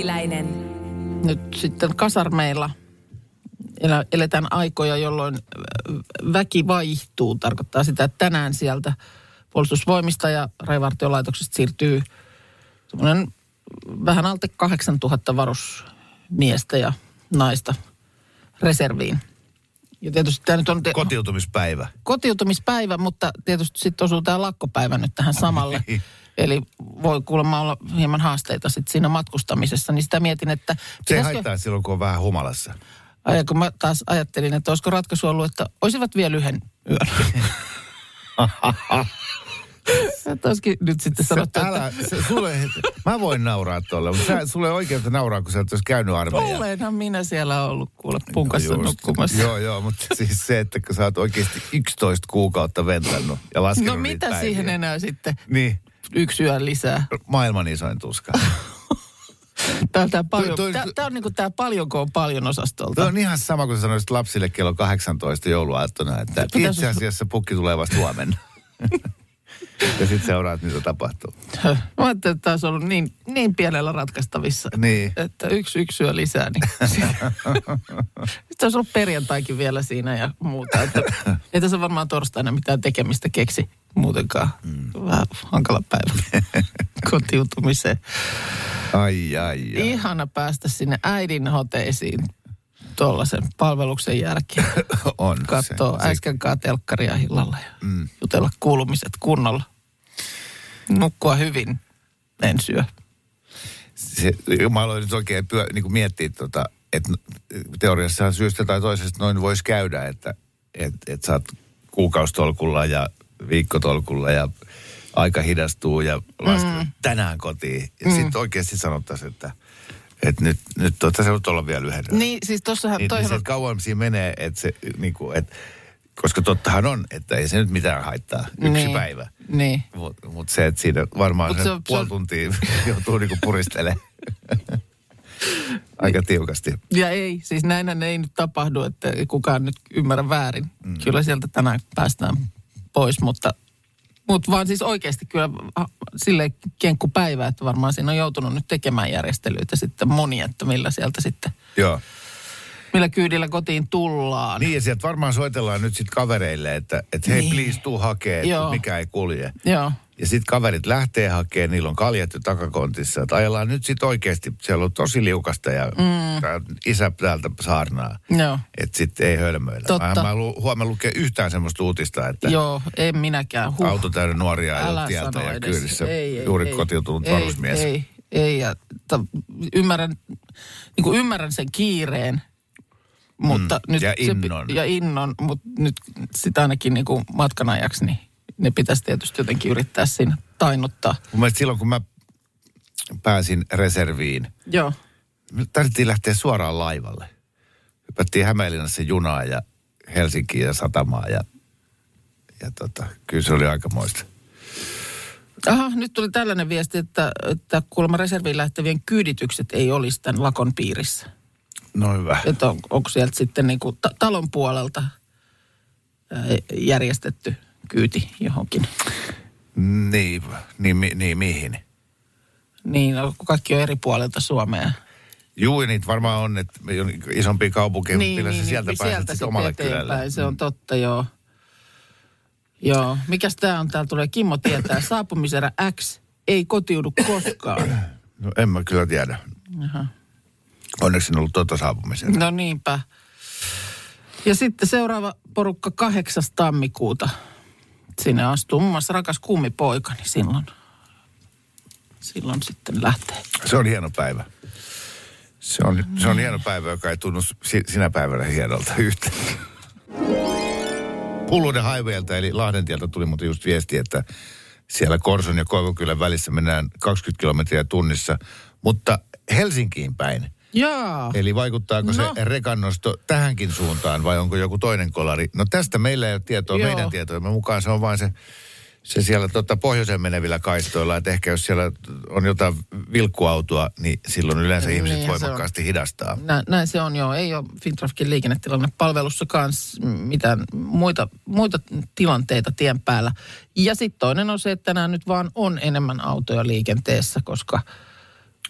Vehviläinen. nyt sitten kasarmeilla eletään aikoja, jolloin ö, väki vaihtuu. Tarkoittaa sitä, että tänään sieltä puolustusvoimista ja raivartiolaitoksesta siirtyy semmoinen vähän alta 8000 varusmiestä ja naista reserviin. Ja tietysti tämä nyt on te- Kotiutumispäivä. kotiutumispäivä, mutta tietysti sitten osuu tämä lakkopäivä nyt tähän samalle. Eli voi kuulemma olla hieman haasteita sitten siinä matkustamisessa. Niin sitä mietin, että... Se pitäisikö- haittaa silloin, kun on vähän humalassa. Ai, kun mä taas ajattelin, että olisiko ratkaisu ollut, että olisivat vielä yhden yön. Että olisikin nyt sitten sanottu, Sä, että älä, se, sulle, mä voin nauraa tuolle, mutta sä, sulle oikeutta nauraa, kun sä et olisi käynyt armeijaa. olenhan minä siellä ollut kuule punkassa Just. nukkumassa. Joo, joo, mutta siis se, että kun sä oot oikeasti 11 kuukautta ventannut ja laskenut No mitä päiviä. siihen enää sitten Niin, yksi yö lisää? maailman isoin tuska. Tää, tää, paljon, toi- tää, tää on niinku tää paljonko on paljon osastolta. Tuo on ihan sama kuin sä sanoisit lapsille kello 18 jouluaattona, että Pitäis- itse asiassa pukki tulee vasta huomenna. ja sitten seuraat, mitä tapahtuu. Mä ajattelin, että tämä olisi ollut niin, niin pienellä ratkaistavissa. Niin. Että yksi, yksi yö lisää. Niin sitten olisi ollut perjantaikin vielä siinä ja muuta. Että, ei tässä varmaan torstaina mitään tekemistä keksi muutenkaan. Mm. Vähän hankala päivä kotiutumiseen. Ai, ai, ai. Ihana päästä sinne äidin hoteisiin tuollaisen palveluksen jälkeen. on Katsoo se. äsken telkkaria illalla ja mm. jutella kuulumiset kunnolla. Nukkua hyvin, en syö. se, mä aloin nyt oikein pyö, niin kuin miettiä, tota, että teoriassa syystä tai toisesta noin voisi käydä, että et, et sä oot kuukausitolkulla ja viikkotolkulla ja aika hidastuu ja laskee mm. tänään kotiin. Ja mm. sitten oikeasti sanottaisiin, että et nyt, nyt tota, se olla vielä yhden. Niin, siis tossahan niin, niin toihan se on... kauan siinä menee, että se, niin kuin, et, koska tottahan on, että ei se nyt mitään haittaa, yksi Niin, päivä. Niin. Mutta mut se, että siinä varmaan Mut se, se puoli se tuntia joutuu niinku puristelemaan. Aika tiukasti. Ja ei, siis näinhän ei nyt tapahdu, että kukaan nyt ymmärrä väärin. Mm. Kyllä sieltä tänään päästään pois, mutta, mutta vaan siis oikeasti kyllä sille kenkkupäivä, että varmaan siinä on joutunut nyt tekemään järjestelyitä sitten moni, että millä sieltä sitten, Joo. millä kyydillä kotiin tullaan. Niin ja sieltä varmaan soitellaan nyt sitten kavereille, että, että hei Niin. please tuu hakee, mikä ei kulje. Joo, Ja sitten kaverit lähtee hakemaan, niillä on kaljat jo takakontissa. Että ajellaan nyt sitten oikeasti, siellä on tosi liukasta ja mm. tää isä täältä saarnaa. joo. Että sitten ei hölmöillä. Totta. Mä, mä lu, huomenna lukea yhtään semmoista uutista, että Joo, en minäkään. Huh. auto täynnä nuoria Älä ajot tieltä ja edes. kyydissä Ei, ei, juuri ei. kotiutunut ei, varusmies. Ei, ei. Ja, ta, ymmärrän, niin kuin ymmärrän sen kiireen, mutta Mm, nyt... ja Se, innon. pi- ja innon, mutta nyt sitä ainakin niin kuin matkan ajaksi, niin ne pitäisi tietysti jotenkin yrittää siinä tainnuttaa. Mun mielestä silloin, kun mä pääsin reserviin, Joo. tarvittiin lähteä suoraan laivalle. Hypättiin Hämeenlinnassa junaa ja Helsinkiin ja satamaan ja, ja tota, kyllä se oli aikamoista. Aha, nyt tuli tällainen viesti, että, että kuulemma reserviin lähtevien kyyditykset ei olisi tämän lakon piirissä. No hyvä. Että on, onko sieltä sitten niin kuin ta- talon puolelta järjestetty kyyti johonkin. Niin, niin, niin mihin? Niin, no, kun kaikki on eri puolilta Suomea. Juu, niitä varmaan on, että on isompia kaupunkeja, mutta millä sä sieltä pääset sieltä sitten omalle eteenpäin. kylälle. Se on totta, joo. Joo. Mikäs tää on? Täällä tulee Kimmo tietää. Saapumiserä X ei kotiudu koskaan. No en mä kyllä tiedä. Aha. Onneksi en ollut tuota saapumisen. No niinpä. Ja sitten seuraava porukka 8. tammikuuta. Sinne astuu muun muassa rakas kummipoikani silloin. Silloin sitten lähtee. Se on hieno päivä. Se on, se on hieno päivä, joka ei tunnu si- sinä päivänä hienolta yhtään. Pulluuden highwaylta eli Lahdentieltä tuli muuten just viesti, että siellä Korson ja Koivukylän välissä mennään 20 kilometriä tunnissa, mutta Helsinkiin päin. Jaa. Eli vaikuttaako No. se rekannosto tähänkin suuntaan vai onko joku toinen kolari? No tästä meillä ei ole tietoa, Joo. meidän tietojemme mukaan se on vain se, se siellä tota pohjoiseen menevillä kaistoilla. Että ehkä jos siellä on jotain vilkkuautoa, niin silloin yleensä Niin, ihmiset voimakkaasti hidastaa. Nä, näin se on joo. Ei ole Fintrafkin liikennetilanne palvelussa kanssa mitään muita, muita tilanteita tien päällä. Ja sitten toinen on se, että tänään nyt vaan on enemmän autoja liikenteessä, koska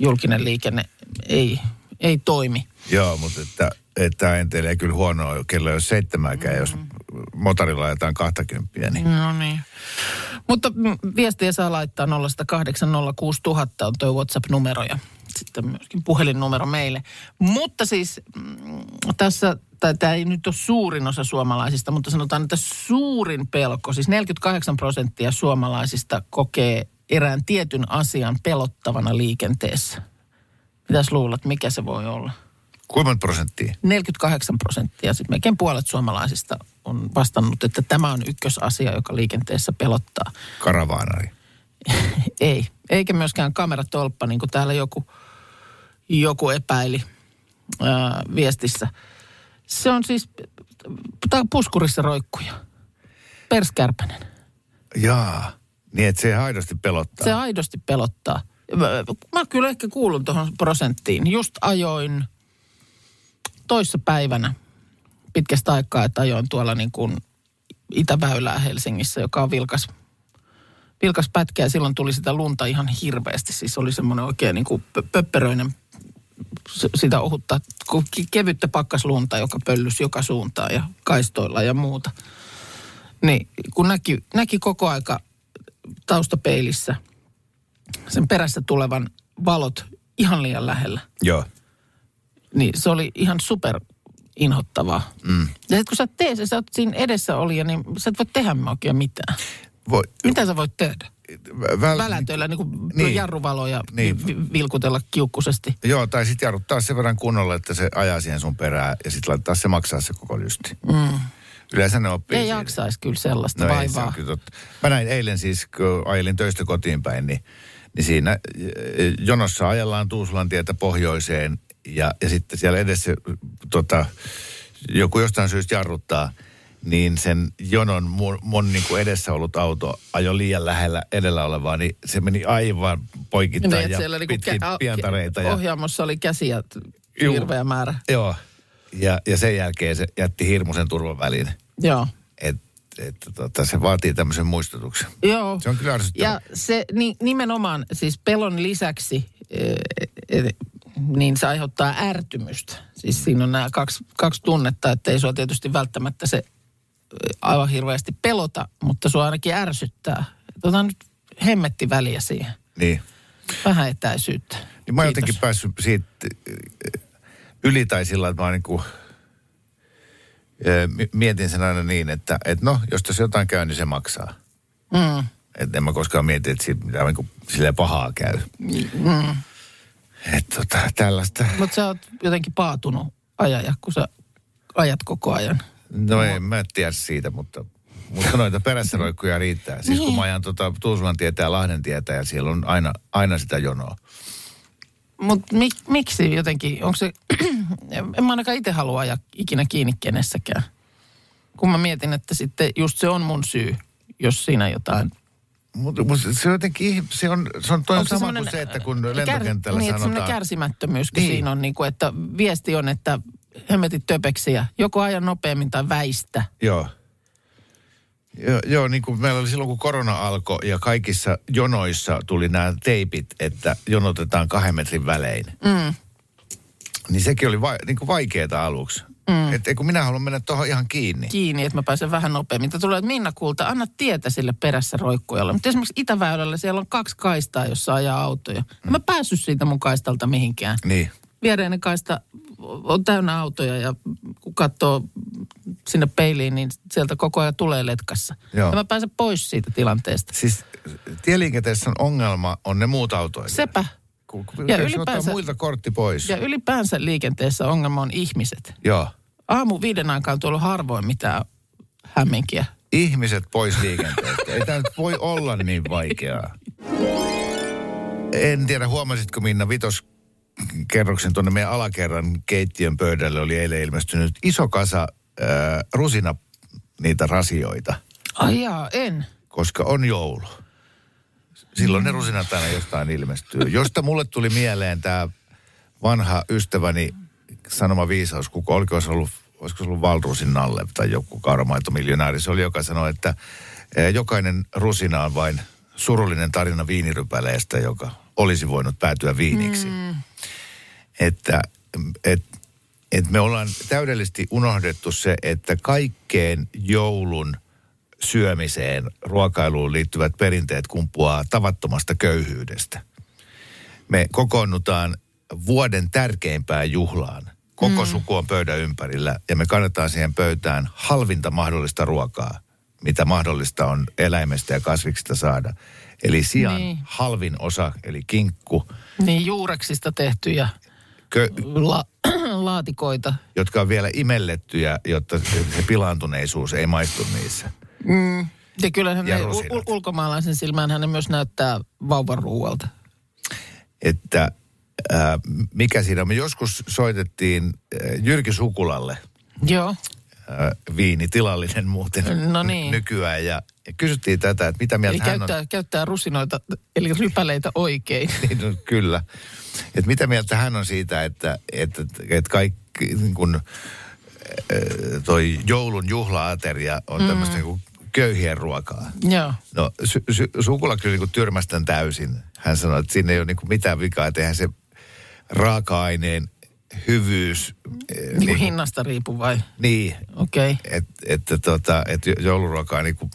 julkinen liikenne ei, ei toimi. Joo, mutta että, että entelee kyllä huonoa, kello ei ole seitsemääkään, jos motorilla ajetaan 20, niin No niin. Mutta mm, viestiä saa laittaa 0806000 on tuo WhatsApp-numero ja sitten myöskin puhelinnumero meille. Mutta siis mm, tässä, tämä ei nyt ole suurin osa suomalaisista, mutta sanotaan, että suurin pelko, siis 48 prosenttia suomalaisista kokee erään tietyn asian pelottavana liikenteessä. Mitäs luulet, mikä se voi olla? kuinka prosenttia? 48 prosenttia, sitten melkein puolet suomalaisista on vastannut, että tämä on ykkösasia, joka liikenteessä pelottaa. Karavaanari. Ei, eikä myöskään kameratolppa, niin kuin täällä joku, joku epäili ää, viestissä. Se on siis on puskurissa roikkuja. Perskärpänen. Jaa, niin että se aidosti pelottaa. Se aidosti pelottaa. Mä, kyllä ehkä kuulun tuohon prosenttiin. Just ajoin toissa päivänä pitkästä aikaa, että ajoin tuolla niin kuin Itäväylää Helsingissä, joka on vilkas, vilkas pätkä. Ja silloin tuli sitä lunta ihan hirveästi. Siis oli semmoinen oikein niin kuin pö- pöppöröinen s- sitä ohutta, kevyttä pakkaslunta, joka pöllys joka suuntaan ja kaistoilla ja muuta. Niin kun näki, näki koko aika taustapeilissä sen perässä tulevan valot ihan liian lähellä, Joo. niin se oli ihan super inhottavaa. Mm. Ja sitten kun sä teet se, sä oot siinä edessä oli, niin sä et voi tehdä oikein mitään. Voi, Mitä sä voit tehdä? väl, Välätöillä niin kuin Niin. jarruvaloja Niin. vi- vilkutella kiukkusesti. Joo, tai sitten jarruttaa sen verran kunnolla, että se ajaa siihen sun perään ja sitten laittaa se maksaa se koko lysti. Mm. Yleensä ne oppii Ei jaksaisi kyllä sellaista No no ei, se on vaivaa. kyllä totta. Mä näin eilen siis, kun ajelin töistä kotiin päin, niin, niin siinä eh, jonossa ajellaan Tuusulan tietä pohjoiseen ja, ja sitten siellä edessä tota, joku jostain syystä jarruttaa, niin sen jonon mun, mun niin kuin edessä ollut auto ajoi liian lähellä edellä olevaa, niin se meni aivan poikittain Niin, ja siellä niinku pitkin kä- pientareita. Ja, Ohjaamossa oli käsiä Juu. hirveä määrä. joo, ja, ja sen jälkeen se jätti hirmuisen turvan väliin. Joo. Että et, tota, se vaatii tämmöisen muistutuksen. Joo. Se on kyllä ärsyttävää. Ja se ni, nimenomaan siis pelon lisäksi, eh, eh, niin se aiheuttaa ärtymystä. Siis siinä on nämä kaksi, kaksi tunnetta, että ei sua tietysti välttämättä se eh, aivan hirveästi pelota, mutta sua ainakin ärsyttää. Otan nyt hemmetti väliä siihen. Niin. Vähän etäisyyttä. Niin mä oon jotenkin päässyt siitä yli tai sillä, että mä oon äh, mi- mietin sen aina niin, että et no, jos tässä jotain käy, niin se maksaa. Mm. Että en mä koskaan mieti, että siitä mitään silleen pahaa käy. Mm. Että tota, tällaista. Mutta sä oot jotenkin paatunut ajaja, kun sä ajat koko ajan. No en mä tiedä siitä, mutta, mutta noita perässä roikkuja riittää. Siis kun mä ajan tota Tuusulan tietä ja Lahden tietä ja siellä on aina, aina sitä jonoa. Mutta mik, miksi jotenkin, onko se, en mä ainakaan itse halua ajaa ikinä kiinni kenessäkään. Kun mä mietin, että sitten just se on mun syy, jos siinä jotain. Mutta mut se on jotenkin, se on, se on, toi on Onko sama kuin se, että kun lentokentällä niin, että semmoinen sanotaan... kärsimättömyys, kun Niin. siinä on niin kuin, että viesti on, että hemmetit töpeksiä, joko aja nopeammin tai väistä. Joo. Joo, joo, niin kuin meillä oli silloin, kun korona alkoi ja kaikissa jonoissa tuli nämä teipit, että jonotetaan kahden metrin välein. Mm. Niin sekin oli va- niin kuin vaikeaa aluksi. Mm. Että kun minä haluan mennä tuohon ihan kiinni. kiinni, että mä pääsen vähän nopeammin. Tämä tulee, että Minna Kulta, anna tietä sille perässä roikkujalle. Mutta esimerkiksi Itäväylällä siellä on kaksi kaistaa, jossa ajaa autoja. En mä päässyt siitä mun kaistalta mihinkään. Niin. Viereinen kaista on täynnä autoja ja kun katsoo sinne peiliin, niin sieltä koko ajan tulee letkassa. Joo. Ja mä pääsen pois siitä tilanteesta. Siis tieliikenteessä on ongelma, on ne muut autoilijat. Sepä. Kun, kun Ja ylipäänsä- muilta kortti pois. Ja ylipäänsä liikenteessä ongelma on ihmiset. Joo. Aamu viiden aikaan tuolla harvoin mitään hämminkiä ihmiset pois liikenteestä. Ei tämä nyt voi olla niin vaikeaa. En tiedä, huomasitko Minna Vitos kerroksen tuonne meidän alakerran keittiön pöydälle oli eilen ilmestynyt iso kasa äh, rusina niitä rasioita, Ai jaa, en. koska on joulu. Silloin ne rusinat aina jostain ilmestyy. Josta mulle tuli mieleen tämä vanha ystäväni sanoma viisaus, kuka oliko se ollut, olisiko se ollut Valrusin Nalle tai joku kauramaitomiljonääri. Se oli, joka sanoi, että jokainen rusina on vain surullinen tarina viinirypäleestä, joka olisi voinut päätyä viiniksi. Mm. Että et, et me ollaan täydellisesti unohdettu se, että kaikkeen joulun syömiseen, ruokailuun liittyvät perinteet kumpuaa tavattomasta köyhyydestä. Me kokoonnutaan vuoden tärkeimpään juhlaan. Koko mm. suku on pöydän ympärillä ja me kannetaan siihen pöytään halvinta mahdollista ruokaa, mitä mahdollista on eläimestä ja kasviksista saada. Eli sian Niin. halvin osa, eli kinkku, Niin juureksista tehtyjä kö, la- laatikoita. jotka on vielä imellettyjä, jotta se pilaantuneisuus ei maistu niissä. Ja kyllähän Ja ne ul- ulkomaalaisen silmään ne myös näyttää vauvan ruualta. Että ää, mikä siinä on. Me joskus soitettiin ää, Jyrki Sukulalle, Joo. ää, viinitilallinen muuten No niin. nykyään. Ja kysyttiin tätä, että mitä Eli mieltä hän käyttää, on. käyttää rusinoita, eli rypäleitä oikein. Niin, no, kyllä. Että mitä mieltä hän on siitä, että, että, että kaikki niin kun, ää, toi joulun juhlaateria on mm. tämmöistä niin köyhien ruokaa. Joo. No sy- sy- Sukula kyllä niin tyrmäsi tämän täysin. Hän sanoi, että siinä ei ole niin mitään vikaa, että eihän se raaka-aineen hyvyys... eh, Niin kuin hinnasta riipu vai? Niin, Okei. Okay. että että tota, et jouluruoka on niin kuin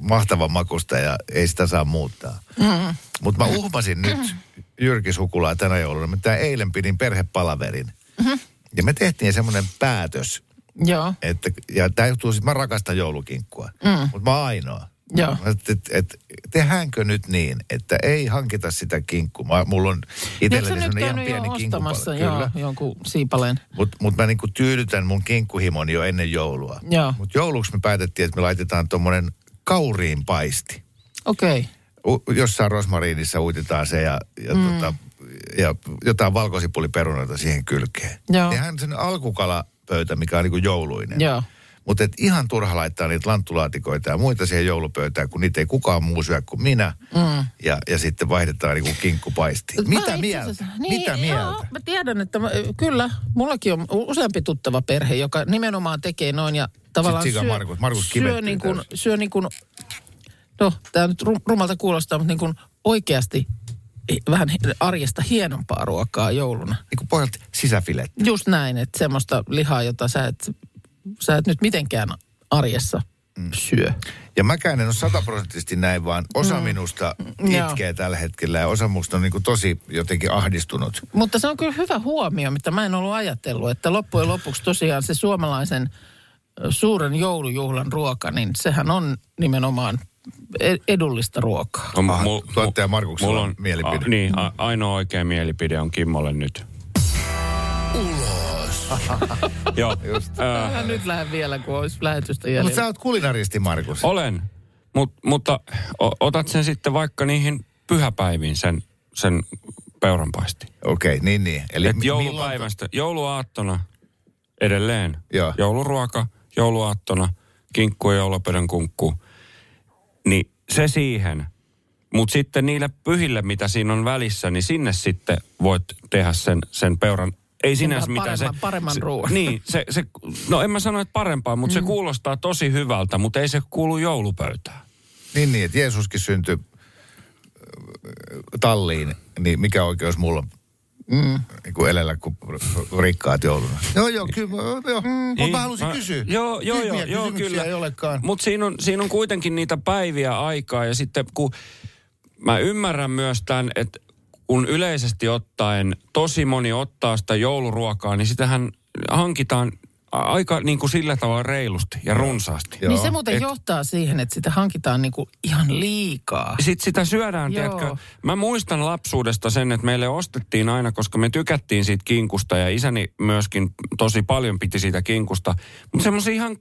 mahtavan makusta ja ei sitä saa muuttaa. Mm. Mutta mä uhmasin nyt Jyrki Sukulaa tänä jouluna. Mä eilen pidin perhepalaverin. Mm-hmm. Ja me tehtiin semmoinen päätös, Joo. että, ja tämä johtuu siitä, mä rakastan joulukinkkua, mm. mutta mä oon ainoa. Joo. Että et, et, tehdäänkö nyt niin, että ei hankita sitä kinkkua. Mä, mulla on Niin itselleni semmoinen ihan pieni ostamassa kinkkupala. joo, jonkun siipaleen? Mutta mut mä niinku tyydytän mun kinkkuhimoni jo ennen joulua. Joo. Mutta jouluksi me päätettiin, että me laitetaan tuommoinen kauriin paisti. Okei. Okay. U- jossain rosmariinissa uitetaan se ja, ja, mm. tota, ja jotain valkosipuliperunoita siihen kylkeen. Joo. Ja hän sen alkukalapöytä, mikä on niinku jouluinen. Joo. Mutta ihan turha laittaa niitä lanttulaatikoita ja muita siihen joulupöytään, kun niitä ei kukaan muu syö kuin minä. Mm. Ja, ja sitten vaihdetaan niinku kinkkupaistiin. Mä Mitä itse mieltä? Niin, Mitä mieltä? Joo, mä tiedän, että mä, kyllä, mullakin on useampi tuttava perhe, joka nimenomaan tekee noin ja tavallaan syö, Markus- Markus syö, niin kuin, syö niin kuin, no tämä nyt rum- rumalta kuulostaa, mutta niin kuin oikeasti vähän arjesta hienompaa ruokaa jouluna. Niin kuin pohjalta sisäfilet. Just näin, että semmoista lihaa, jota sä et, sä et nyt mitenkään arjessa mm. syö. Ja mäkään en ole sataprosenttisesti näin, vaan osa mm. minusta Joo. itkee tällä hetkellä ja osa musta on niin kuin tosi jotenkin ahdistunut. Mutta se on kyllä hyvä huomio, mitä mä en ollut ajatellut, että loppujen lopuksi tosiaan se suomalaisen suuren joulujuhlan ruoka, niin sehän on nimenomaan e- edullista ruokaa. No, Ah, tuottaja Markuksella mulla on mielipide. A, niin, a, ainoa oikea mielipide on Kimmolle nyt. Ulos. Joo, äh, Älä nyt lähde vielä, kun olisi lähetystä Mutta jäljellä. sä oot kulinaristi, Markus. olen. Mut, mutta o, otat sen sitten vaikka niihin pyhäpäiviin sen, sen peuranpaisti. Okei, okay, niin niin. Eli Et mi- joulupäivästä, jouluaattona edelleen. Joo. Jouluruoka, jouluaattona, kinkku ja joulupöydän kunkku. Niin se siihen. Mutta sitten niille pyhille, mitä siinä on välissä, niin sinne sitten voit tehdä sen, sen peuran. Ei sinänsä Paremman- mitään se... paremman se, ruoan. Niin, se, se, no en mä sano, että parempaa, mutta mm. se kuulostaa tosi hyvältä, mutta ei se kuulu joulupöytään. Niin niin, että Jeesuskin syntyi äh, talliin, niin mikä oikeus mulla on mm. niin kuin elellä kuin rikkaat jouluna? Joo, joo, kyllä, joo. Mm. Mutta mä halusin Mä- kysyä. Joo, joo, Tyhmiä joo, joo kyllä. ei olekaan. Mutta siinä on, siinä on kuitenkin niitä päiviä aikaa ja sitten kun mä ymmärrän myös tämän, että kun yleisesti ottaen tosi moni ottaa sitä jouluruokaa, niin sitähän hankitaan aika niin kuin sillä tavalla reilusti ja runsaasti. Joo, niin se muuten et- johtaa siihen, että sitä hankitaan niinku ihan liikaa. Sitten sitä syödään, Joo. tiedätkö. Mä muistan lapsuudesta sen, että meille ostettiin aina, koska me tykättiin siitä kinkusta ja isäni myöskin tosi paljon piti siitä kinkusta. Mutta semmoisia ihan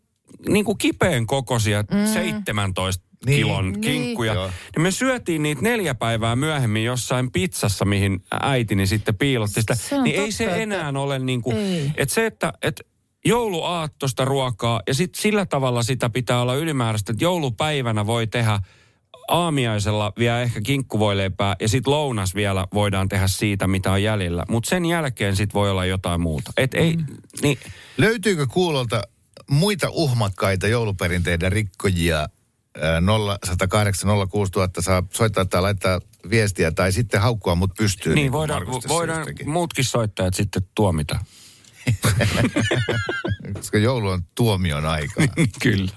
niin kuin kipeän kokoisia mm. 17 Niin. kilon Niin. kinkkuja. Joo. Niin me syötiin niitä neljä päivää myöhemmin jossain pizzassa, mihin äitini sitten piilotti sitä. Se niin ei totta, se että- enää ole niin kuin, Ei. että se, että, että jouluaattosta ruokaa ja sitten sillä tavalla sitä pitää olla ylimääräistä, että joulupäivänä voi tehdä aamiaisella vielä ehkä kinkkuvoileipää ja sitten lounas vielä voidaan tehdä siitä, mitä on jäljellä. Mutta sen jälkeen sitten voi olla jotain muuta. Et ei, niin, Löytyykö kuulolta muita uhmakkaita jouluperinteiden rikkojia? Ää, 0108 06000 saa soittaa tai laittaa viestiä tai sitten haukkua mut pystyyn. niin kuin voidaan, voidaan teki. muutkin soittajat sitten tuomita. Koska joulu on tuomion aikaa. Kyllä.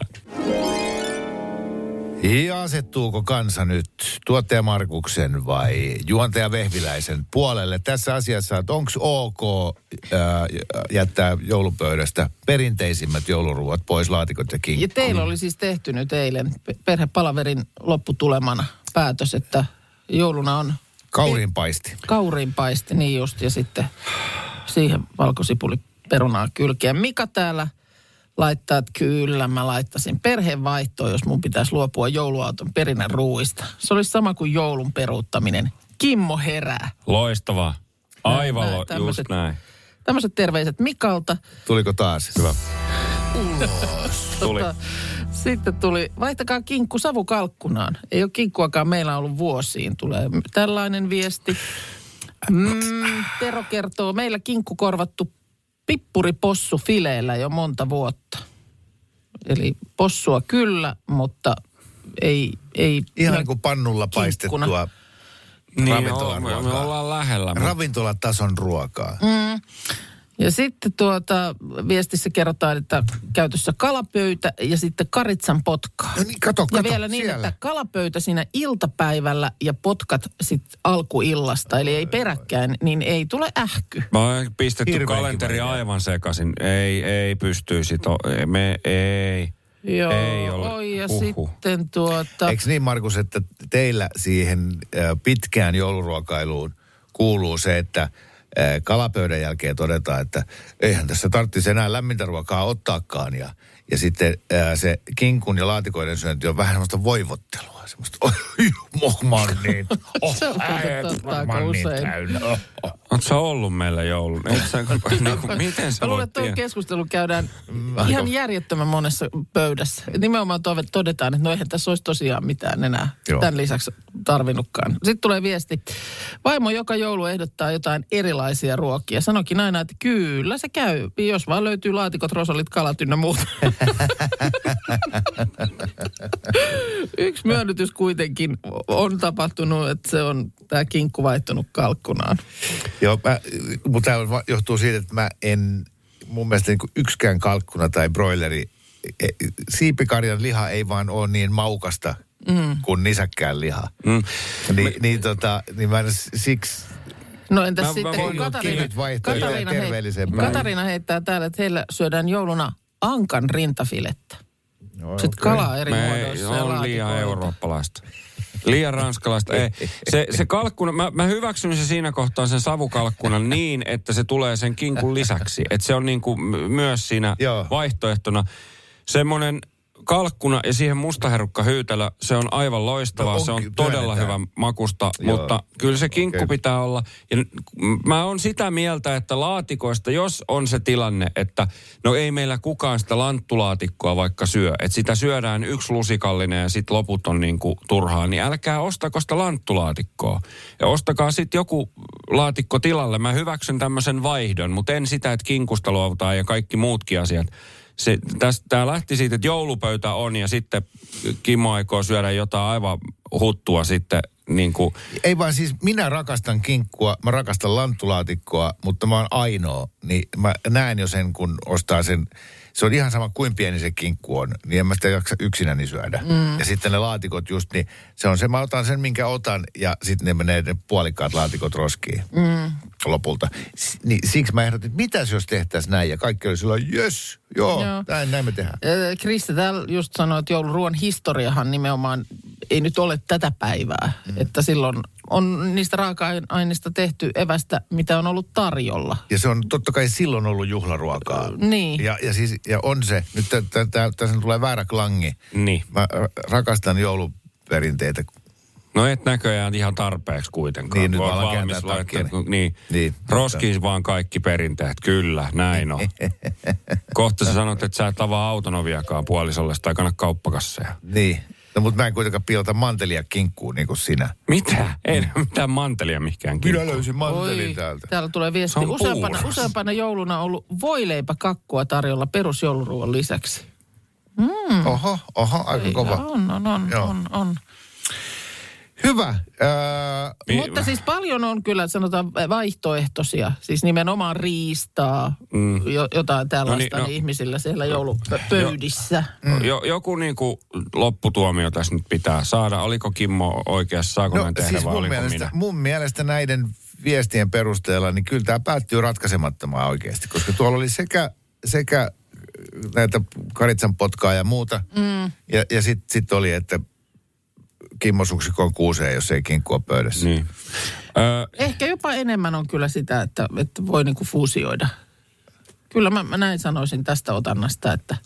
Ja asettuuko kansa nyt tuottaja Markuksen vai juontaja Vehviläisen puolelle tässä asiassa, että onko ok ää, jättää joulupöydästä perinteisimmät jouluruuat pois, laatikot ja Ja kinkku? teillä oli siis tehty nyt eilen pe- perhepalaverin lopputulemana päätös, että jouluna on Kauriin paisti. kauriinpaisti, niin just, ja sitten siihen valkosipuli perunaa kylkeä. Mika täällä laittaa, että kyllä mä laittaisin perhevaihtoon, jos mun pitäisi luopua jouluauton perinnän ruuista. Se olisi sama kuin joulun peruuttaminen. Kimmo herää. Loistavaa. Aivan Näin, lo, just näin. Tämmöiset terveiset Mikalta. Tuliko taas? Hyvä. Tuli. Tota, sitten tuli, vaihtakaa kinkku savukalkkunaan. Ei ole kinkkuakaan meillä ollut vuosiin. Tulee tällainen viesti. Mm, Tero kertoo, meillä kinkku korvattu pippuripossu fileillä jo monta vuotta. Eli possua kyllä, mutta ei... ei Ihan ihan kuin pannulla Kinkkuna. paistettua Niin, ravintolan me, me ruokaa. ollaan lähellä. ravintolatason ruokaa. Mm. Ja sitten tuota, viestissä kerrotaan, että käytössä kalapöytä ja sitten karitsan potkaa. No niin, kato, Ja kato, vielä niin, siellä. että kalapöytä siinä iltapäivällä ja potkat sitten alkuillasta, eli ei peräkkäin, niin ei tule ähky. Mä oon pistetty Hirveän kalenteri kiva idea. aivan sekaisin. Ei, ei pystyisi. To, ei, me, ei. Joo, Ei ole. oi, ja sitten tuota... Eikö niin, Markus, että teillä siihen äh, pitkään jouluruokailuun kuuluu se, että kalapöydän jälkeen todetaan, että eihän tässä tarvitsisi enää lämmintä ruokaa ottaakaan. Ja, ja sitten äh, se kinkun ja laatikoiden syönti on vähän semmoista voivottelua. Semmoista, oi, niin, oh, Se on muuten äijät, niin usein. täynnä. Oh, oh. Oot sä ollut meillä joulun? Sä, niin kuin, miten sä Mä luulen, voit että keskustelu käydään ihan järjettömän monessa pöydässä. Nimenomaan tove- todetaan, että no eihän tässä olisi tosiaan mitään enää Joo. tämän lisäksi tarvinnutkaan. Sitten tulee viesti. Vaimo joka joulu ehdottaa jotain erilaisia ruokia. Sanokin aina, että kyllä se käy, jos vaan löytyy laatikot, rosolit, kalat ynnä muuta. Yksi myönnytys kuitenkin on tapahtunut, että se on tämä kinkku vaihtunut kalkkunaan. Joo, mä, mutta tämä johtuu siitä, että mä en, mun mielestä niin kuin yksikään kalkkuna tai broileri, e, siipikarjan liha ei vaan ole niin maukasta mm. kuin nisäkkään liha. Mm. Ni, niin, tota, niin mä en siksi, No entäs Mä- mä sitten, voin kun Katariina, Katariina, hei. Katariina heittää täällä, että heillä syödään jouluna ankan rintafilettä. no, Sitten okei. kalaa eri Me muodoissa ja on liian eurooppalaista. Liian ranskalaista. Ei. Se, se kalkkuna, mä, mä hyväksyn se siinä kohtaa sen savukalkkunan niin, että se tulee sen kinkun lisäksi. Että se on niin kuin myös siinä Joo. vaihtoehtona. Semmoinen kalkkuna ja siihen mustaherukka hyytelö, se on aivan loistavaa. No se on todella hyvä makusta, Joo. mutta kyllä se kinkku Okei. pitää olla. Ja mä oon sitä mieltä, että laatikoista, jos on se tilanne, että no ei meillä kukaan sitä lanttulaatikkoa vaikka syö, että sitä syödään yksi lusikallinen ja sitten loput on niin kuin turhaa, niin älkää ostako sitä lanttulaatikkoa. Ja ostakaa sitten joku laatikko tilalle. Mä hyväksyn tämmöisen vaihdon, mutta en sitä, että kinkusta luovutaan ja kaikki muutkin asiat. Tämä lähti siitä, että joulupöytä on ja sitten Kimmo aikoo syödä jotain aivan huttua sitten niin kuin, Ei vaan siis, minä rakastan kinkkua, mä rakastan lanttulaatikkoa, mutta mä oon ainoa. Niin mä näen jo sen, kun ostaa sen. Se on ihan sama kuin pieni se kinkku on, niin en mä sitä jaksa yksinäni syödä. Mm. Ja sitten ne laatikot just, niin se on se, mä otan sen, minkä otan, ja sitten ne menee ne puolikkaat laatikot roskiin mm. lopulta. S- niin, siksi mä ehdotin, että mitäs jos tehtäisiin näin, ja kaikki oli silloin, jös, joo, Joo. näin, näin me tehdään. Krista täällä just sanoi, että jouluruoan historiahan nimenomaan ei nyt ole tätä päivää. Mm. Että silloin on niistä raaka-aineista tehty evästä, mitä on ollut tarjolla. Ja se on totta kai silloin ollut juhlaruokaa. Niin. Ja, ja, siis, ja on se, nyt tä- tä- tä- tässä tulee väärä klangi. Niin. Mä rakastan jouluperinteitä. No et näköjään ihan tarpeeksi kuitenkaan. Niin, nyt alan valmis laittaa-. Niin. Niin. Roskiin vaan kaikki perinteet. Kyllä, näin on. Kohta sä sanot, että sä et avaa auton oviakaan puolisolle tai kannat kauppakasseja. Niin. No mutta mä en kuitenkaan pilota mantelia kinkkuun niin kuin sinä. Mitä? Ei mm. mitään mantelia mihinkään Minä kinkkuun. löysin mantelin Oi, täältä. Täällä tulee viesti. Useampana, useampana jouluna on ollut voileipäkakkua tarjolla perusjouluruoan lisäksi. Oho, oho, aika Ei, kova. On, on, on, Joo. on, on. Hyvä. Äh, Mi- Mutta siis paljon on kyllä sanotaan vaihtoehtoisia, siis nimenomaan riistaa, mm. jo, jotain tällaista No no niin, niin, no. no. ihmisillä siellä joulupöydissä. Mm. Jo, joku niinku lopputuomio tässä nyt pitää saada. Oliko Kimmo oikeassa, saako no näin tehdä siis vai mun oliko mielestä, minä? mun mielestä näiden viestien perusteella, niin kyllä tämä päättyy ratkaisemattomaan oikeasti. Koska tuolla oli sekä, sekä näitä karitsan potkaa ja muuta. Mm. Ja, ja sitten sit oli, että Kimmo suksikon kuuseen, jos ei kinkkua pöydässä. Niin. Ö, Ehkä jopa enemmän on kyllä sitä, että, että voi niinku fuusioida. Kyllä mä, mä näin sanoisin tästä otannasta, että,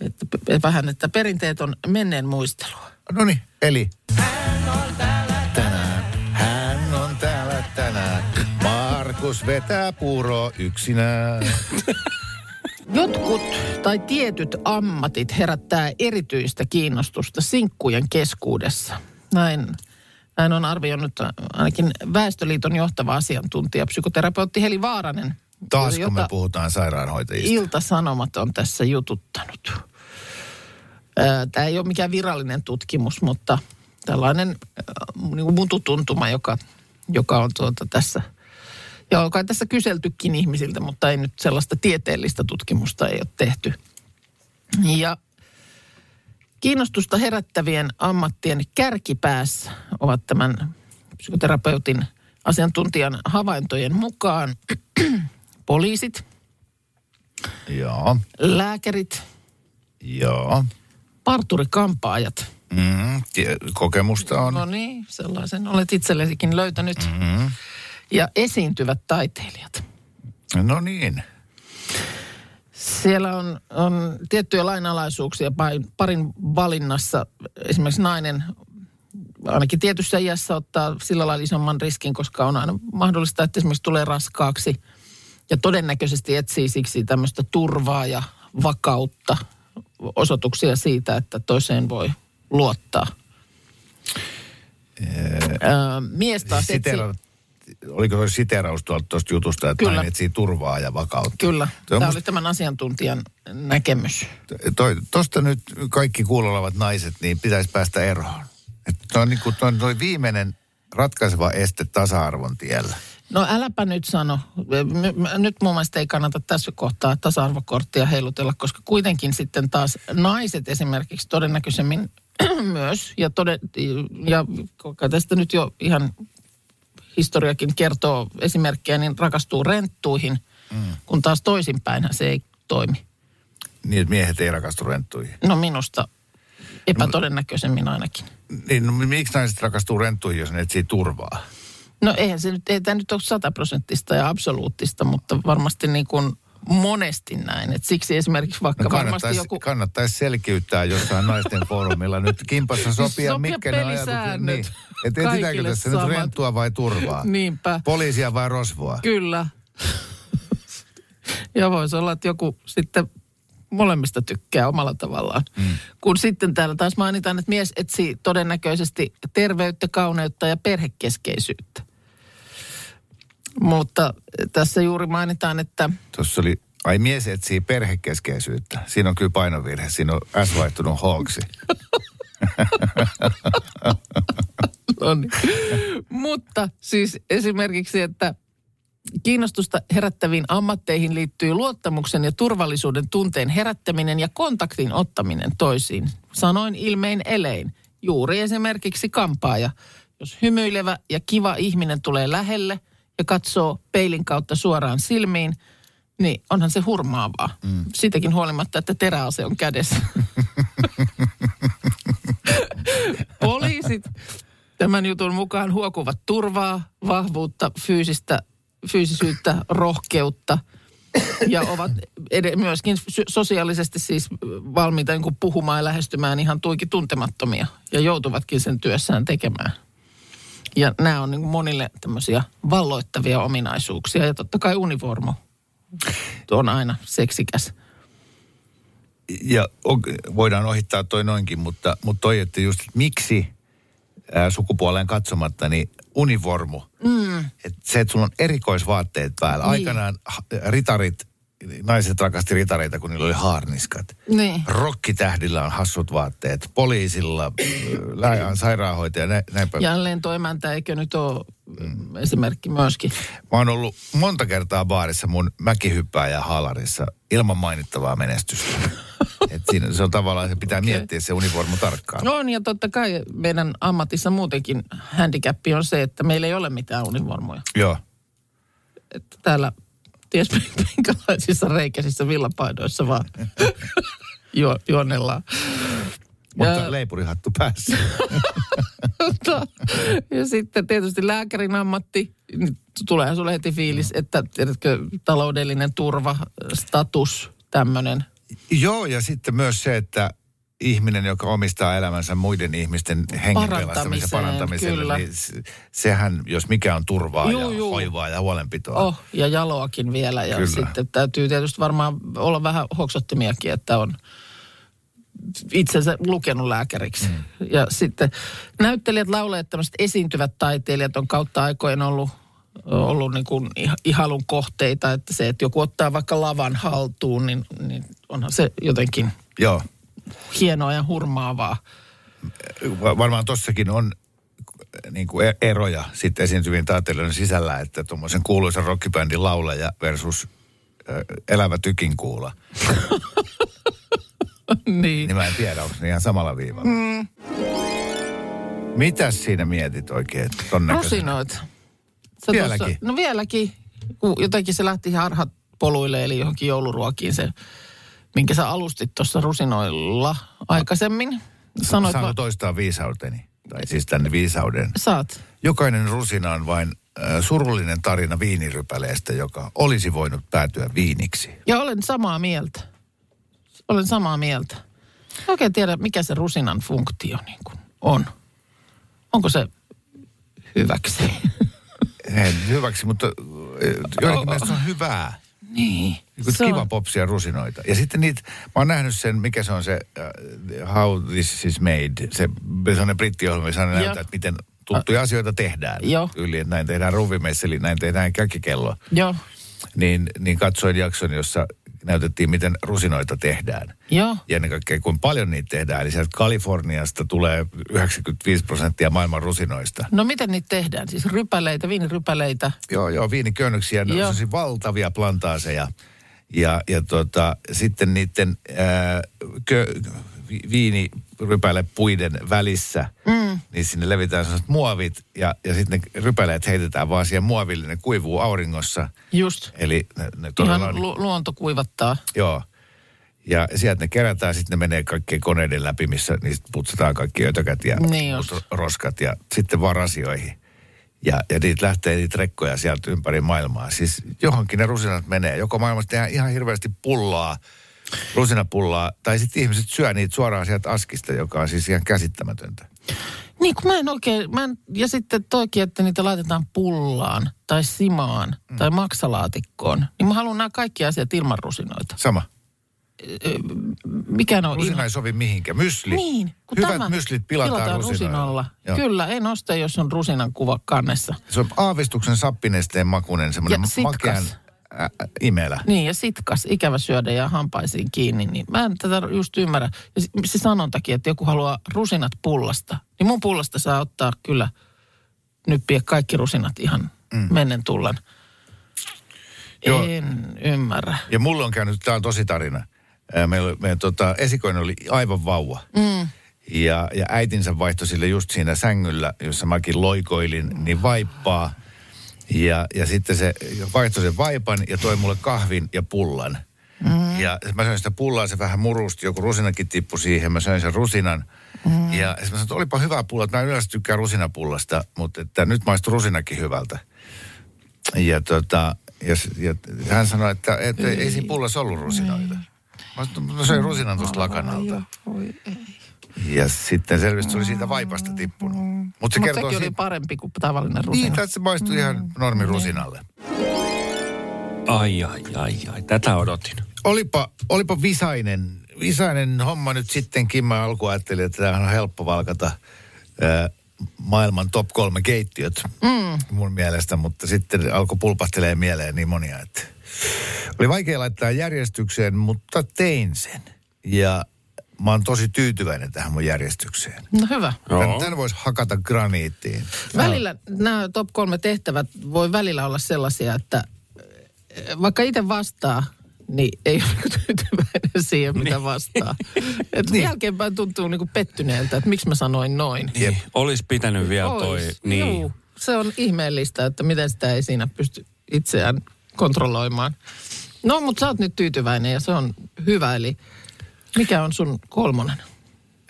että p- vähän, että perinteet on menneen muistelua. No niin, eli. Hän on täällä tänään. Hän on täällä tänään. Markus vetää puuroa yksinään. Jotkut tai tietyt ammatit herättää erityistä kiinnostusta sinkkujen keskuudessa. Näin, näin on arvioinut ainakin Väestöliiton johtava asiantuntija, psykoterapeutti Heli Vaaranen. Taas kun me puhutaan sairaanhoitajista. Ilta-Sanomat on tässä jututtanut. Tämä ei ole mikään virallinen tutkimus, mutta tällainen niin kuin mututuntuma, joka, joka on tuota tässä, ja on kai tässä kyseltykin ihmisiltä, mutta ei nyt sellaista tieteellistä tutkimusta ei ole tehty. Ja kiinnostusta herättävien ammattien kärkipäässä ovat tämän psykoterapeutin asiantuntijan havaintojen mukaan poliisit, Joo, lääkärit, joo. parturikampaajat. Mm, tie- kokemusta on. No niin, sellaisen olet itsellesikin löytänyt. Mm-hmm. Ja esiintyvät taiteilijat. No niin. Siellä on, on tiettyjä lainalaisuuksia parin- valinnassa. Esimerkiksi nainen ainakin tietyssä iässä ottaa sillä lailla isomman riskin, koska on aina mahdollista, että esimerkiksi tulee raskaaksi. Ja todennäköisesti etsii siksi tämmöistä turvaa ja vakautta, osoituksia siitä, että toiseen voi luottaa. Öö, mies taas etsii, oliko se siteraus tuosta jutusta, että Kyllä. nainen etsii turvaa ja vakautta? Kyllä, Tuo tämä musta- oli tämän asiantuntijan näkemys. toi, tosta nyt kaikki kuulolla olevat naiset, niin pitäisi päästä eroon. Että toi on niin kuin toi, toi viimeinen ratkaiseva este tasa-arvon tiellä. No äläpä nyt sano. Nyt mun mielestä ei kannata tässä kohtaa tasa-arvokorttia heilutella, koska kuitenkin sitten taas naiset esimerkiksi todennäköisemmin myös, ja, toden, ja tästä nyt jo ihan historiakin kertoo esimerkkejä, niin rakastuu renttuihin, mm. kun taas toisinpäinhän se ei toimi. Niin, miehet ei rakastu renttuihin. No minusta epätodennäköisemmin ainakin. Niin, no, miksi naiset rakastuu renttuihin, jos ne etsii turvaa? No eihän se nyt, ei tämä nyt ole sataprosenttista ja absoluuttista, mutta varmasti niin kuin monesti näin. Et siksi esimerkiksi vaikka No varmasti joku... kannattaisi selkiyttää jossain naisten foorumilla nyt kimpassa sopia, Sopia mitkä ne ajatukset. Niin. Että etsitäänkö tässä nyt samat. renttua vai turvaa? Niinpä, Poliisia vai rosvoa? kyllä. ja voisi olla, että joku sitten molemmista tykkää omalla tavallaan. Mm. Kun sitten täällä taas mainitaan, että mies etsii todennäköisesti terveyttä, kauneutta ja perhekeskeisyyttä. Mutta tässä juuri mainitaan, että Tuossa oli, ai mies etsii perhekeskeisyyttä. Siinä on kyllä painovirhe. Siinä on S vaihtunut Hawksi. No niin. Mutta siis esimerkiksi, että kiinnostusta herättäviin ammatteihin liittyy luottamuksen ja turvallisuuden tunteen herättäminen ja kontaktin ottaminen toisiin. Sanoin ilmein elein. Juuri esimerkiksi kampaaja. Jos hymyilevä ja kiva ihminen tulee lähelle ja katsoo peilin kautta suoraan silmiin, niin onhan se hurmaavaa. Mm. Siitäkin huolimatta, että teräase on kädessä. Poliisit Tämän jutun mukaan huokuvat turvaa, vahvuutta, fyysistä, fyysisyyttä, rohkeutta ja ovat ed- myöskin sosiaalisesti siis valmiita niin puhumaan ja lähestymään ihan tuiki tuntemattomia ja joutuvatkin sen työssään tekemään. Ja nämä on niin monille tämmöisiä valloittavia ominaisuuksia ja totta kai univormu on aina seksikäs. Ja voidaan ohittaa toi noinkin, mutta, mutta toi, että just miksi ää, sukupuoleen katsomatta, niin univormu. Mm. Et se, että sulla on erikoisvaatteet päällä. Niin. Aikanaan ritarit, naiset rakasti ritareita, kun niillä oli haarniskat. Niin. Rokkitähdillä on hassut vaatteet, poliisilla, lää- sairaanhoitaja, nä, näinpä. Jälleen toimäntä, eikö nyt ole mm. esimerkki myöskin? Mä oon ollut monta kertaa baarissa mun mäkihyppääjä halarissa ilman mainittavaa menestystä. Et siinä, se on tavallaan, se pitää okay. miettiä se univormu tarkkaan. No on, ja totta kai meidän ammatissa muutenkin handicappi on se, että meillä ei ole mitään univormuja. Joo. Että täällä ties minkälaisissa reikäisissä villapaidoissa vaan juo, juonellaan. Mutta Ja- leipurihattu päässä. Mutta- ja sitten tietysti lääkärin ammatti, tuleehan sulle heti fiilis, että tiedätkö, taloudellinen turva, status, tämmöinen. Joo, ja sitten myös se, että ihminen, joka omistaa elämänsä muiden ihmisten hengen Parantamiseen, parantamiselle, kyllä. niin se- sehän, jos mikä on turvaa Juu, ja juu. hoivaa ja huolenpitoa. Oh, ja jaloakin vielä. Ja Kyllä. sitten täytyy tietysti varmaan olla vähän hoksottimiakin, että on itsensä lukenut lääkäriksi. Mm. Ja sitten näyttelijät, laulajat, tämmöiset esiintyvät taiteilijat on kautta aikojen ollut, ollut niin kuin iha- ihailun kohteita. Että se, että joku ottaa vaikka lavan haltuun, niin, niin onhan se jotenkin Joo, hienoa ja hurmaavaa. Va- varmaan tossakin on niin kuin e- eroja sitten esiintyvien taiteilijoiden sisällä, että tuommoisen kuuluisan rockibändin laulaja versus elävä tykinkuula. niin. Niin mä en tiedä, onko ne ihan samalla viivalla. Mm. Mitäs siinä mietit oikein? Rusinoit. Sä Vieläkin? Tossa, no vieläkin. Jotenkin se lähti harhat poluille, eli johonkin jouluruokiin se, minkä sä alustit tuossa rusinoilla aikaisemmin. Sanoit Saanko va- toistaa viisauteni? Tai siis tänne viisauden. Saat. Jokainen rusina on vain äh, surullinen tarina viinirypäleestä, joka olisi voinut päätyä viiniksi. Ja olen samaa mieltä. Olen samaa mieltä. En Oikein tiedä, mikä se rusinan funktio niin kuin on. Onko se hyväksi? Ei hyväksi, mutta joidenkin mielestä se on hyvää. Niin. Niin kuin Se kiva on- popsia rusinoita. Ja sitten niitä, mä oon nähnyt sen, mikä se on se uh, How This Is Made. Se, se on ne brittiohjelma, aina Joo. näyttää, että miten tuttuja asioita tehdään. Joo. Yli, että näin tehdään ruuvimeisseli, näin tehdään käkikello. Joo. Niin, niin katsoin jakson, jossa näytettiin, miten rusinoita tehdään. Joo. Ja ennen kaikkea, kuinka paljon niitä tehdään. Eli sieltä Kaliforniasta tulee 95 prosenttia maailman rusinoista. No miten niitä tehdään? Siis rypäleitä, viinirypäleitä. Joo, joo, viiniköynnöksiä, ne on valtavia plantaaseja. Ja, ja tota, sitten niiden ää, kö, vi- viinirypälepuiden välissä, mm. niin sinne levitään sellaiset muovit ja, ja sitten ne rypäleet heitetään vaan siihen muoville, ne kuivuu auringossa. Just. Eli ne, ne todella Ihan lu- luonto kuivattaa. joo. Ja sieltä ne kerätään, sitten ne menee kaikkien koneiden läpi, missä niistä putsataan kaikki ötökät ja Niin roskat ja sitten vaan rasioihin. Ja, ja niitä lähtee niitä rekkoja sieltä ympäri maailmaa. Siis johonkin ne rusinat menee. Joko maailmassa tehdään ihan hirveästi pullaa, rusinapullaa, tai sitten ihmiset syö niitä suoraan sieltä askista, joka on siis ihan käsittämätöntä. Niin kun mä en oikein, mä en, ja sitten toikin, että niitä laitetaan pullaan tai simaan mm. tai maksalaatikkoon. Niin mä haluan nämä kaikki asiat ilman rusinoita. Sama. Mikä on Rusina ei sovi mihinkään. Mysli. Niin, kun Hyvät tämä myslit pilataan, rusinoilla. Joo. Kyllä, en osta, jos on rusinan kuva kannessa. Se on aavistuksen sappinesteen makunen, semmoinen makean ä, ä, imelä. Niin, ja sitkas, ikävä syödä ja hampaisiin kiinni, niin mä en tätä just ymmärrä. Ja se- sanontakin, että joku haluaa rusinat pullasta, niin mun pullasta saa ottaa kyllä nyppiä kaikki rusinat ihan mm. mennen tullen. Joo. En ymmärrä. Ja mulla on käynyt, tämä on tosi tarina. Meillä, meidän tota, esikoinen oli aivan vauva. Mm. Ja, ja äitinsä vaihtoi sille just siinä sängyllä, jossa mäkin loikoilin, niin vaippaa. Ja, ja sitten se vaihtoi sen vaipan ja toi mulle kahvin ja pullan. Mm. Ja mä söin sitä pullaa, se vähän murusti, joku rusinakin tippui siihen, mä söin sen rusinan. Mm. Ja mä sanoin, että olipa hyvä pulla, että mä yleensä tykkään rusinapullasta, mutta että nyt maistuu rusinakin hyvältä. Ja, tota, ja, ja hän sanoi, että, että ei, ei siinä pullassa ollut rusinoita. Mä, sanoin, mä söin rusinan tuosta lakanalta. Ja sitten selvisi, että se oli siitä vaipasta tippunut. Mutta se Mutta kertoo sekin oli siitä, parempi kuin tavallinen rusina. niin, se maistui ihan normi rusinalle. Ai, ai, ai, ai. Tätä odotin. Olipa, olipa visainen, visainen homma nyt sittenkin. Mä alkuun ajattelin, että tämä on helppo valkata ää, maailman top kolme keittiöt mm. mun mielestä, mutta sitten alkoi pulpahtelee mieleen niin monia, että oli vaikea laittaa järjestykseen, mutta tein sen. Ja mä oon tosi tyytyväinen tähän mun järjestykseen. No hyvä. Tän, tän voisi hakata graniittiin. Välillä nämä top kolme tehtävät voi välillä olla sellaisia, että eh, vaikka itse vastaa, niin ei ole tyytyväinen siihen, mitä vastaa. Et jälkeenpäin tuntuu niinku pettyneeltä, että miksi mä sanoin noin. Jep. Olisi pitänyt vielä toi. Ois. Niin. Juu, se on ihmeellistä, että miten sitä ei siinä pysty itseään kontrolloimaan. No, mutta sä oot nyt tyytyväinen ja se on hyvä. Eli mikä on sun kolmonen?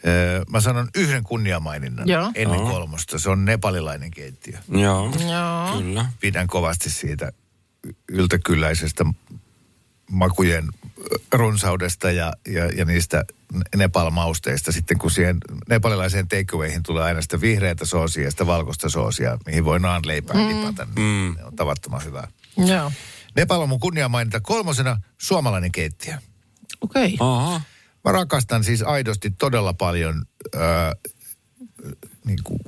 Öö, mä sanon yhden kunniamaininnan Joo. ennen kolmosta. Se on nepalilainen keittiö. Joo. Joo. Kyllä. pidän kovasti siitä yltäkylläisestä makujen runsaudesta ja, ja, ja niistä Nepal-mausteista. Sitten kun siihen nepalilaiseen takeawayhin tulee aina sitä vihreätä soosia ja sitä valkoista soosia, mihin voi naanleipää mm. tipata, niin Mm. ne on tavattoman hyvää. Joo. Nepal on mun kunnia mainita kolmosena suomalainen keittiö. Okei. Okay. Aha. Mä rakastan siis aidosti todella paljon äh, niin kuin,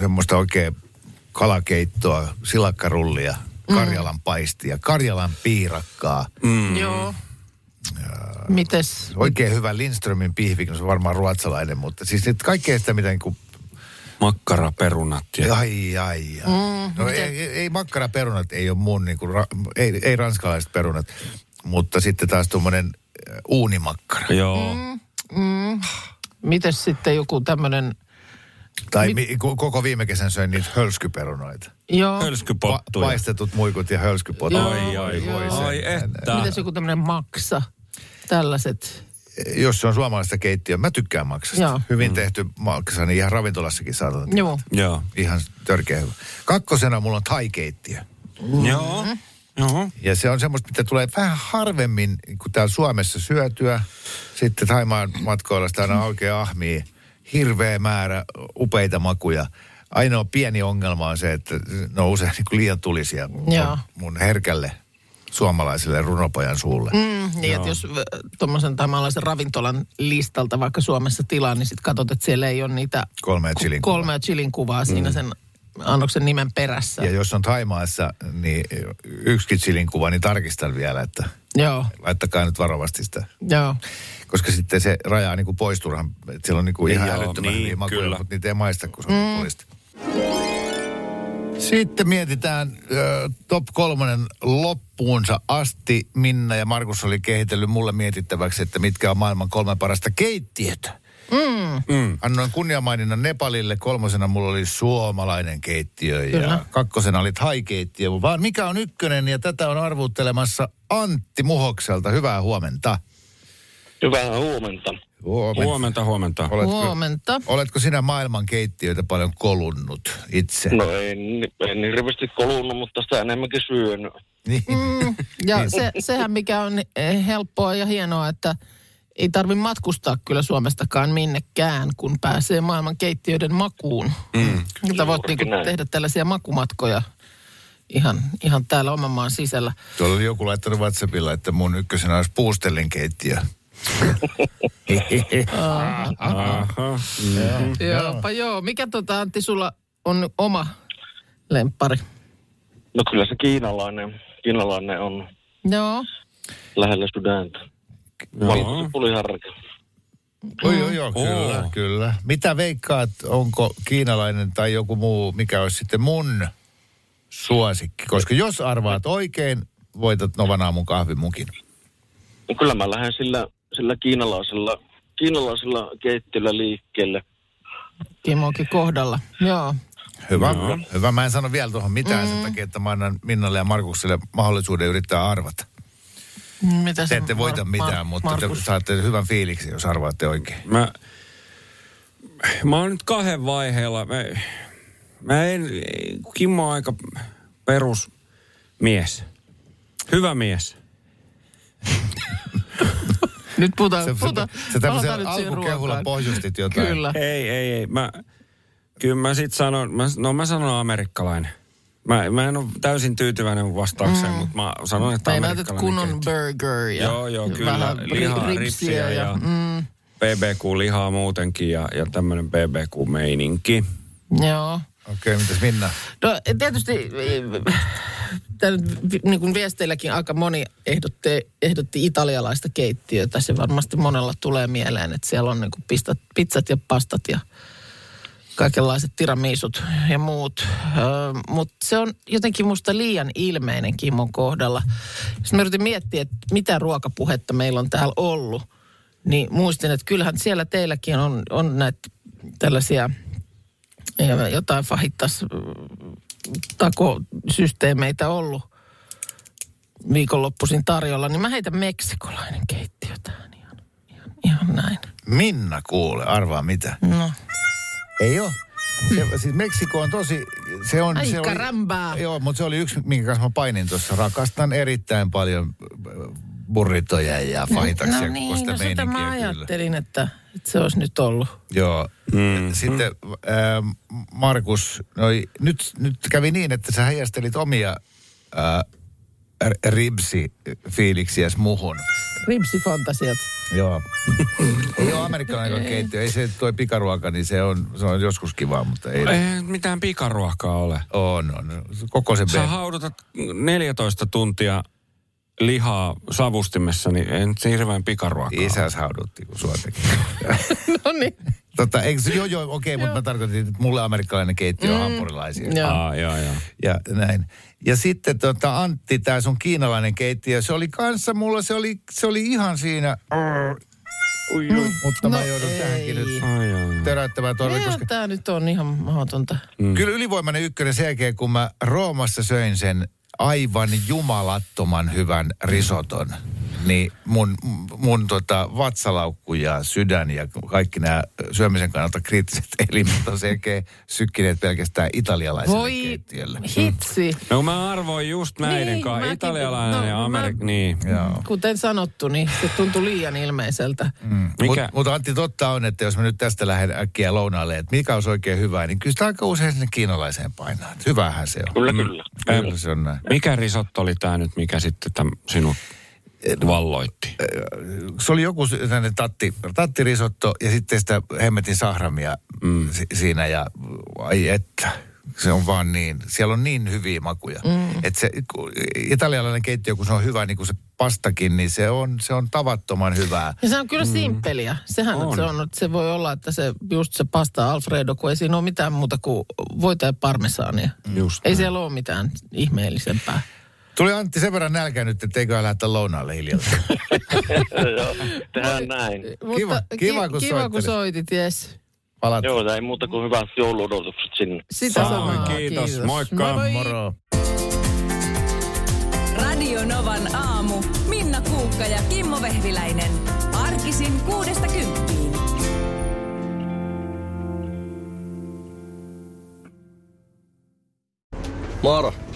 semmoista oikein kalakeittoa, silakkarullia, Karjalan paistia, Karjalan piirakkaa. Mm. Joo. Mites? Oikein hyvä Lindströmin pihvi, kun se on varmaan ruotsalainen, mutta siis nyt kaikkea sitä, mitä niin kuin, Makkaraperunat. Ja... ai, ai, ai. Mm, no ei, ei, ei makkaraperunat, ei ole mun, niin kuin, ra, ei, ei ranskalaiset perunat, mutta sitten taas tuommoinen uunimakkara. Joo. Mites sitten joku tämmöinen... Tai mi, ko- koko viime kesän söin niitä hölskyperunoita. Joo. Pa- Hölskypottuja. paistetut muikut ja hölskypotot. Joo. Ai, ai, voi ai, ai, että. Mites joku tämmöinen maksa? Tällaiset. Jos se on suomalaista keittiöä, mä tykkään maksasta. Joo. Hyvin tehty maksa, niin ihan ravintolassakin saatan. Joo. Joo. Ihan törkeä hyvä. Kakkosena mulla on thai-keittiö. Joo. Joo. Ja se on semmoista, mitä tulee vähän harvemmin kuin täällä Suomessa syötyä. Sitten Thaimaan matkoilla sitä aina oikein ahmii. Hirveä määrä upeita makuja. Ainoa pieni ongelma on se, että ne on usein niin kuin liian tulisia mun, Joo. mun herkälle suomalaiselle runopojan suulle. Mm, niin, että jos tuommoisen tamalaisen ravintolan listalta vaikka Suomessa tilaa, niin sitten katsot, että siellä ei ole niitä Kolmea chilin kuvaa. kolmea chilin kuvaa siinä sen annoksen nimen perässä. Ja jos on Taimaassa, niin yksikin chilin kuva, niin tarkistan vielä, että Joo, laittakaa nyt varovasti sitä. joo. Koska sitten se rajaa niin kuin pois turhan, että siellä on niin kuin ihan Joo, älyttömän niin, hyviä makuja, kyllä. mutta niitä ei maista, kun se on mm. poista. Sitten mietitään ö, top kolmonen loppuunsa asti. Minna ja Markus oli kehitellyt mulle mietittäväksi, että mitkä on maailman kolme parasta keittiötä. Mm. Annoin kunniamaininnan Nepalille, kolmosena mulla oli suomalainen keittiö ja Kyllä. kakkosena oli thai-keittiö. Vaan mikä on ykkönen ja tätä on arvuuttelemassa Antti Muhokselta. Hyvää huomenta. Hyvää huomenta. Huomenta. Huomenta, huomenta. Oletko, Huomenta. oletko sinä maailman keittiöitä paljon kolunnut itse? No en, en hirveästi kolunnut, mutta sitä enemmänkin syönyt. Niin. Mm, ja se, sehän mikä on helppoa ja hienoa, että ei tarvi matkustaa kyllä Suomestakaan minnekään, kun pääsee maailman keittiöiden makuun. Mm. Mutta voit niinku näin. tehdä tällaisia makumatkoja ihan, ihan täällä oman maan sisällä. Tuolla oli joku laittanut WhatsAppilla, että mun ykkösenä olisi puustellin keittiö. Aha. Joopa joo. Mikä tota Antti sulla on oma lemppari? No kyllä se kiinalainen, kiinalainen on Joo. lähellä sydäntä. Oi, joo, joo, kyllä, Oo. kyllä. Mitä veikkaat, onko kiinalainen tai joku muu, mikä olisi sitten mun suosikki? Koska jos arvaat oikein, voitat Novan aamun kahvimukin. No kyllä mä lähden sillä, sillä kiinalaisella, kiinalaisella keittiöllä liikkeelle. Kimokin kohdalla. Joo. Hyvä, hyvä. Mä en sano vielä tuohon mitään mm. sen takia, että mä annan Minnalle ja Markukselle mahdollisuuden yrittää arvata. Mitä Te se ette voita Mar- mitään, Mar- mutta te Markus- saatte hyvän fiiliksi, jos arvaatte oikein. Mä, mä oon nyt kahden vaiheella. Mä, mä en, Kimmo on aika perusmies. Hyvä mies. Nyt puhutaan, Se, se, puhutaan. se palataan tämmöisen alkukehulla pohjustit jotain. Kyllä. Ei, ei, ei. Mä, kyllä mä sit sanon, mä, no mä sanon amerikkalainen. Mä, mä en ole täysin tyytyväinen vastaukseen, mm. mutta mä sanon, että amerikkalainen kunnon keittiö. burger ja Joo, joo, kyllä. vähän Lihaa, ri- ripsiä ja, mm, BBQ-lihaa muutenkin ja, ja tämmöinen BBQ-meininki. joo. Okei, mitäs Minna? No tietysti tämä nyt vi- niin kuin viesteilläkin aika moni ehdotti, ehdotti italialaista keittiötä. Se varmasti monella tulee mieleen, että siellä on niin kuin pistat, pizzat ja pastat ja kaikenlaiset tiramisut ja muut. Öö, Mutta se on jotenkin musta liian ilmeinen Kimmon kohdalla. Sitten mä yritin miettiä, että mitä ruokapuhetta meillä on täällä ollut. Niin muistin, että kyllähän siellä teilläkin on, on näitä tällaisia jotain fahittas takosysteemeitä ollut viikonloppuisin tarjolla, niin mä heitän meksikolainen keittiö tähän ihan, ihan, ihan näin. Minna kuule, arvaa mitä. No, Ei ole. Se, siis Meksiko on tosi... Se on, Ai se oli, caramba. Joo, mutta se oli yksi, minkä kanssa mä painin tuossa. Rakastan erittäin paljon äh, burritoja ja fajitaksia no koko niin, sitä no sitä mä meininkiä kyllä. ajattelin, että, että se olisi nyt ollut. Joo. Mm. Sitten äh, Markus, noi, nyt, nyt kävi niin, että sä heijastelit omia äh, ribsi-fiiliksiäs muhun. Ripsifantasiat. Joo. ei ole amerikkalainen keittiö, ei se toi pikaruoka, niin se on, se on joskus kivaa, mutta ei. Ei mitään pikaruokaa ole. On, on. Koko se Sä be- haudutat 14 tuntia lihaa savustimessa, niin ei nyt hirveän pikaruokaa ole. Isäs haudutti, kun sua teki. No niin. tota, eikö, se- joo, joo, okei, mutta mä tarkoitin, että mulle amerikkalainen keittiö on hampurilaisia. Joo. Aa, joo, joo. Ja näin. Ja sitten tota, Antti, tämä sun kiinalainen keittiö, se oli kanssa mulla, se oli, se oli ihan siinä. Ui, ui. Mutta mä No joudun ei. tähänkin nyt Ai, ai, ai. töräyttämään torvi, koska Tämä nyt on ihan mahdotonta. mm. kyllä ylivoimainen ykkönen sen jälkeen, kun mä Roomassa söin sen aivan jumalattoman hyvän risoton, niin mun, mun tota, vatsalaukku ja sydän ja kaikki nämä syömisen kannalta kriittiset elimet on selkeä sykkineet pelkästään italialaiselle Voi keittiölle. hitsi. No mä arvoin just näiden Niin, kanssa. mäkin- Italialainen no, ja mä- Amerik... Niin. Joo. Kuten sanottu, niin se tuntui liian ilmeiseltä. Mm. Mikä- Mutta mut Antti, totta on, että jos mä nyt tästä lähden äkkiä lounaalle, että mikä olisi oikein hyvää, niin kyllä sitä aika usein sinne kiinalaiseen painaa. Että Hyvähän se on. Kyllä, kyllä. Kyllä se on näin. Mikä risotto oli tämä nyt, mikä sitten täm, sinut valloitti? Se oli joku sellainen tatti, tattirisotto ja sitten sitä hemmetin sahramia mm. si- siinä ja ai että. Se on vaan niin, siellä on niin hyviä makuja. Mm. Että se italialainen keittiö, kun se on hyvä, niin kuin se pastakin, niin se on, se on tavattoman hyvää. Ja se on kyllä simppeliä. Sehän. On. se on, että se voi olla, että se just se pasta Alfredo, kun ei siinä ole mitään muuta kuin voita ja parmesaania. Just Ei näin. siellä ole mitään ihmeellisempää. Tuli Antti sen verran nälkä nyt, että eikö lähteä lounaalle hiljalleen. Joo, tehdään näin. Kiva- ki- kiva, kun kiva, kun soitit, jes. Palat. Joo, ei muuta kuin hyvät jouluodotukset sinne. Sitä samaa. kiitos. Moikka. Moi moi. Moro. Radio Novan aamu. Minna Kuukka ja Kimmo Vehviläinen. Arkisin kuudesta kymppiin. Moro,